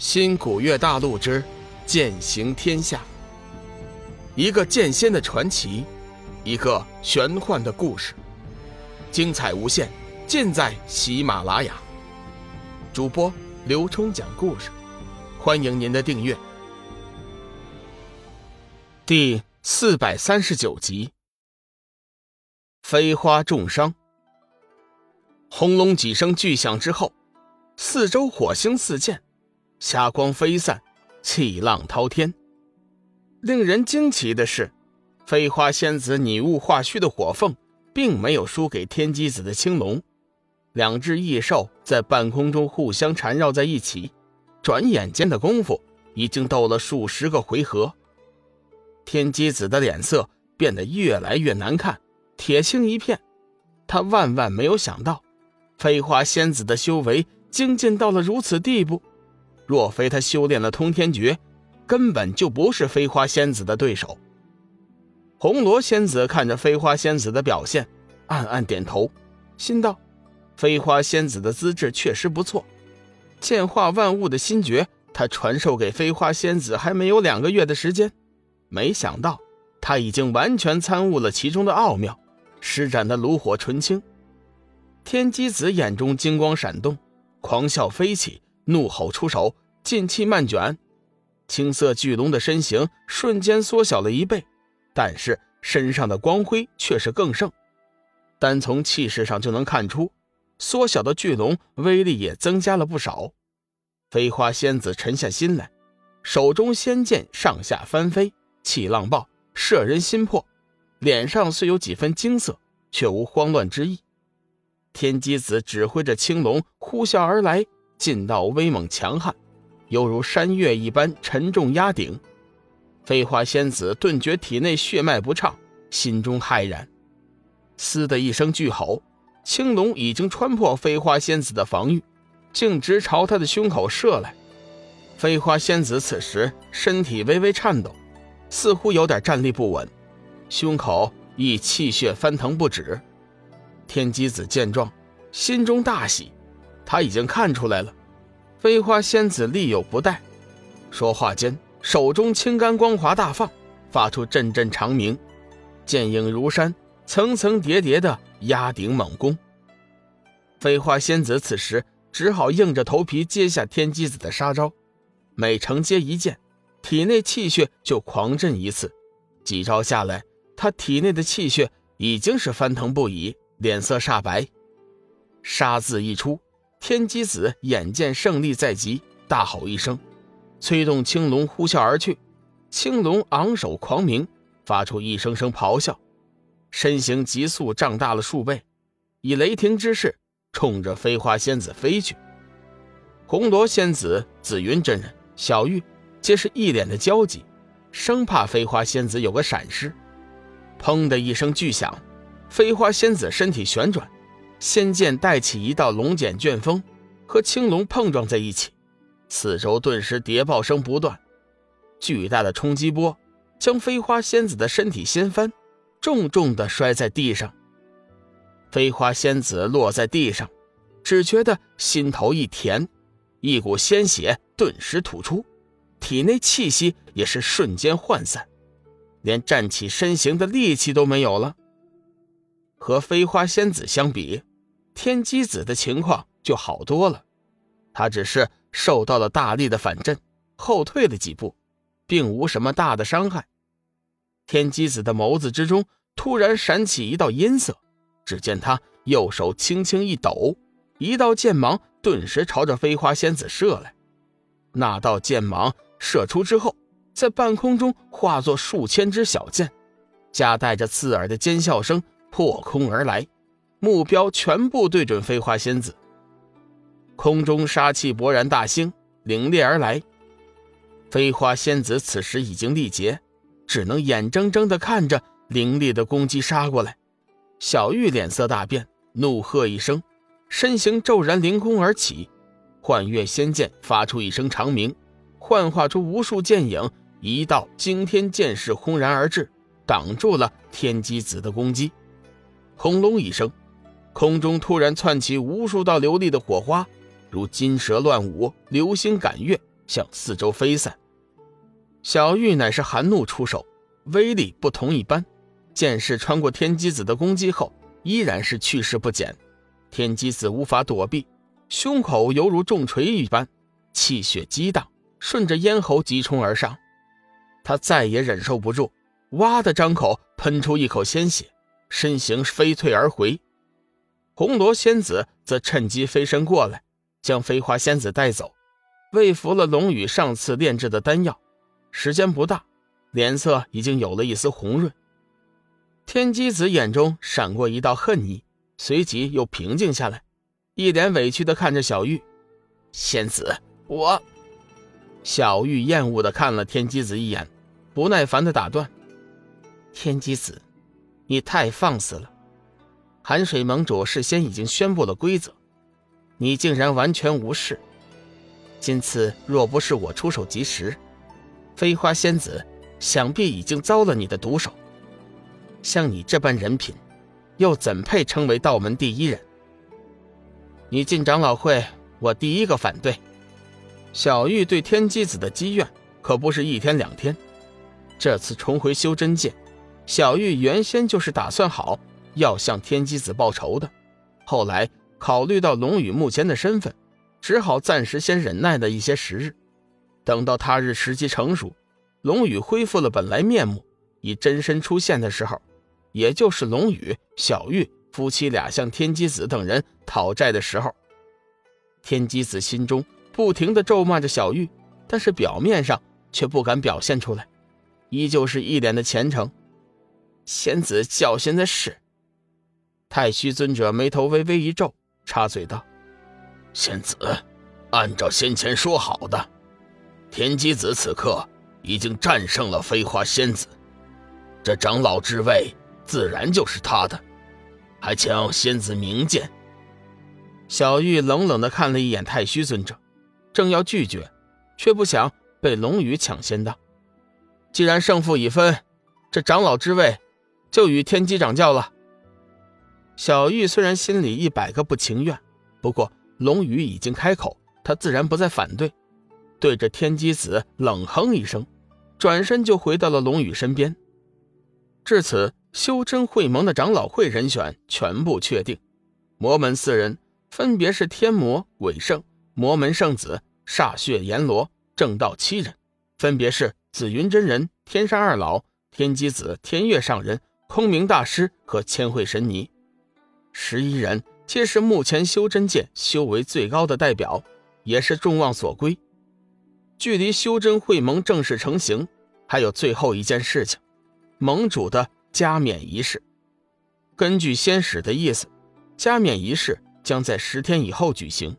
新古月大陆之剑行天下，一个剑仙的传奇，一个玄幻的故事，精彩无限，尽在喜马拉雅。主播刘冲讲故事，欢迎您的订阅。第四百三十九集，飞花重伤。轰隆几声巨响之后，四周火星四溅。霞光飞散，气浪滔天。令人惊奇的是，飞花仙子拟物化虚的火凤，并没有输给天机子的青龙。两只异兽在半空中互相缠绕在一起，转眼间的功夫，已经斗了数十个回合。天机子的脸色变得越来越难看，铁青一片。他万万没有想到，飞花仙子的修为精进到了如此地步。若非他修炼了通天诀，根本就不是飞花仙子的对手。红罗仙子看着飞花仙子的表现，暗暗点头，心道：飞花仙子的资质确实不错，剑化万物的心诀，他传授给飞花仙子还没有两个月的时间，没想到他已经完全参悟了其中的奥妙，施展的炉火纯青。天机子眼中金光闪动，狂笑飞起。怒吼出手，劲气漫卷，青色巨龙的身形瞬间缩小了一倍，但是身上的光辉却是更盛。单从气势上就能看出，缩小的巨龙威力也增加了不少。飞花仙子沉下心来，手中仙剑上下翻飞，气浪爆，摄人心魄。脸上虽有几分惊色，却无慌乱之意。天机子指挥着青龙呼啸而来。劲道威猛强悍，犹如山岳一般沉重压顶。飞花仙子顿觉体内血脉不畅，心中骇然。嘶的一声巨吼，青龙已经穿破飞花仙子的防御，径直朝他的胸口射来。飞花仙子此时身体微微颤抖，似乎有点站立不稳，胸口亦气血翻腾不止。天机子见状，心中大喜。他已经看出来了，飞花仙子力有不逮。说话间，手中青干光华大放，发出阵阵长鸣，剑影如山，层层叠叠的压顶猛攻。飞花仙子此时只好硬着头皮接下天机子的杀招，每承接一剑，体内气血就狂震一次。几招下来，他体内的气血已经是翻腾不已，脸色煞白。杀字一出。天机子眼见胜利在即，大吼一声，催动青龙呼啸而去。青龙昂首狂鸣，发出一声声咆哮，身形急速胀大了数倍，以雷霆之势冲着飞花仙子飞去。红罗仙子、紫云真人、小玉皆是一脸的焦急，生怕飞花仙子有个闪失。砰的一声巨响，飞花仙子身体旋转。仙剑带起一道龙卷卷风，和青龙碰撞在一起，四周顿时叠爆声不断。巨大的冲击波将飞花仙子的身体掀翻，重重的摔在地上。飞花仙子落在地上，只觉得心头一甜，一股鲜血顿时吐出，体内气息也是瞬间涣散，连站起身形的力气都没有了。和飞花仙子相比，天机子的情况就好多了，他只是受到了大力的反震，后退了几步，并无什么大的伤害。天机子的眸子之中突然闪起一道阴色，只见他右手轻轻一抖，一道剑芒顿时朝着飞花仙子射来。那道剑芒射出之后，在半空中化作数千只小箭，夹带着刺耳的尖笑声破空而来。目标全部对准飞花仙子，空中杀气勃然大兴，凛冽而来。飞花仙子此时已经力竭，只能眼睁睁地看着凌厉的攻击杀过来。小玉脸色大变，怒喝一声，身形骤然凌空而起，幻月仙剑发出一声长鸣，幻化出无数剑影，一道惊天剑势轰然而至，挡住了天机子的攻击。轰隆一声。空中突然窜起无数道流利的火花，如金蛇乱舞，流星赶月，向四周飞散。小玉乃是含怒出手，威力不同一般。剑势穿过天机子的攻击后，依然是去势不减。天机子无法躲避，胸口犹如重锤一般，气血激荡，顺着咽喉急冲而上。他再也忍受不住，哇的张口喷出一口鲜血，身形飞退而回。红罗仙子则趁机飞身过来，将飞花仙子带走，喂服了龙宇上次炼制的丹药。时间不大，脸色已经有了一丝红润。天机子眼中闪过一道恨意，随即又平静下来，一脸委屈地看着小玉。仙子，我……小玉厌恶地看了天机子一眼，不耐烦地打断：“天机子，你太放肆了！寒水盟主事先已经宣布了规则，你竟然完全无视。今次若不是我出手及时，飞花仙子想必已经遭了你的毒手。”像你这般人品，又怎配称为道门第一人？你进长老会，我第一个反对。小玉对天机子的积怨可不是一天两天。这次重回修真界，小玉原先就是打算好要向天机子报仇的。后来考虑到龙宇目前的身份，只好暂时先忍耐了一些时日。等到他日时机成熟，龙宇恢复了本来面目，以真身出现的时候。也就是龙宇、小玉夫妻俩向天机子等人讨债的时候，天机子心中不停的咒骂着小玉，但是表面上却不敢表现出来，依旧是一脸的虔诚。仙子教训的是。太虚尊者眉头微微一皱，插嘴道：“仙子，按照先前说好的，天机子此刻已经战胜了飞花仙子，这长老之位。”自然就是他的，还请仙子明鉴。小玉冷冷的看了一眼太虚尊者，正要拒绝，却不想被龙宇抢先到。既然胜负已分，这长老之位就与天机掌教了。小玉虽然心里一百个不情愿，不过龙宇已经开口，他自然不再反对，对着天机子冷哼一声，转身就回到了龙宇身边。至此。修真会盟的长老会人选全部确定，魔门四人分别是天魔鬼圣、魔门圣子、煞血阎罗、正道七人，分别是紫云真人、天山二老、天机子、天月上人、空明大师和千惠神尼。十一人皆是目前修真界修为最高的代表，也是众望所归。距离修真会盟正式成型，还有最后一件事情，盟主的。加冕仪式，根据仙使的意思，加冕仪式将在十天以后举行。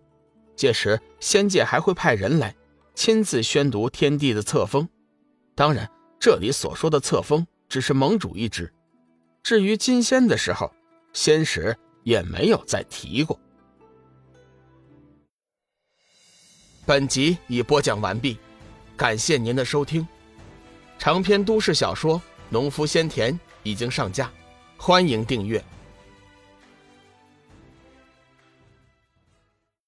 届时，仙界还会派人来亲自宣读天地的册封。当然，这里所说的册封只是盟主一职。至于金仙的时候，仙使也没有再提过。本集已播讲完毕，感谢您的收听。长篇都市小说《农夫先田》。已经上架，欢迎订阅。